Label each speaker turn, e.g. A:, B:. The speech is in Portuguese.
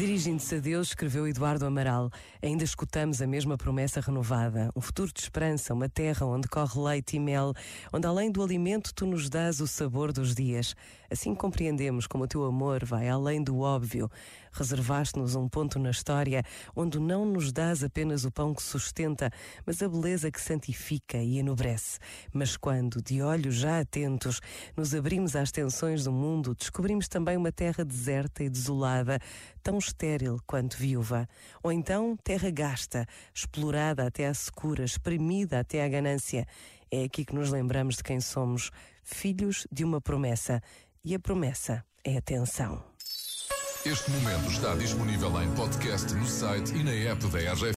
A: Dirigindo-se a Deus, escreveu Eduardo Amaral, ainda escutamos a mesma promessa renovada, um futuro de esperança, uma terra onde corre leite e mel, onde além do alimento tu nos dás o sabor dos dias. Assim compreendemos como o teu amor vai além do óbvio. Reservaste-nos um ponto na história onde não nos dás apenas o pão que sustenta, mas a beleza que santifica e enobrece. Mas quando, de olhos já atentos, nos abrimos às tensões do mundo, descobrimos também uma terra deserta e desolada, tão estéril quanto viúva. Ou então terra gasta, explorada até à secura, espremida até à ganância. É aqui que nos lembramos de quem somos, filhos de uma promessa. E a promessa é atenção.
B: Este momento está disponível em podcast no site e na app da RGF.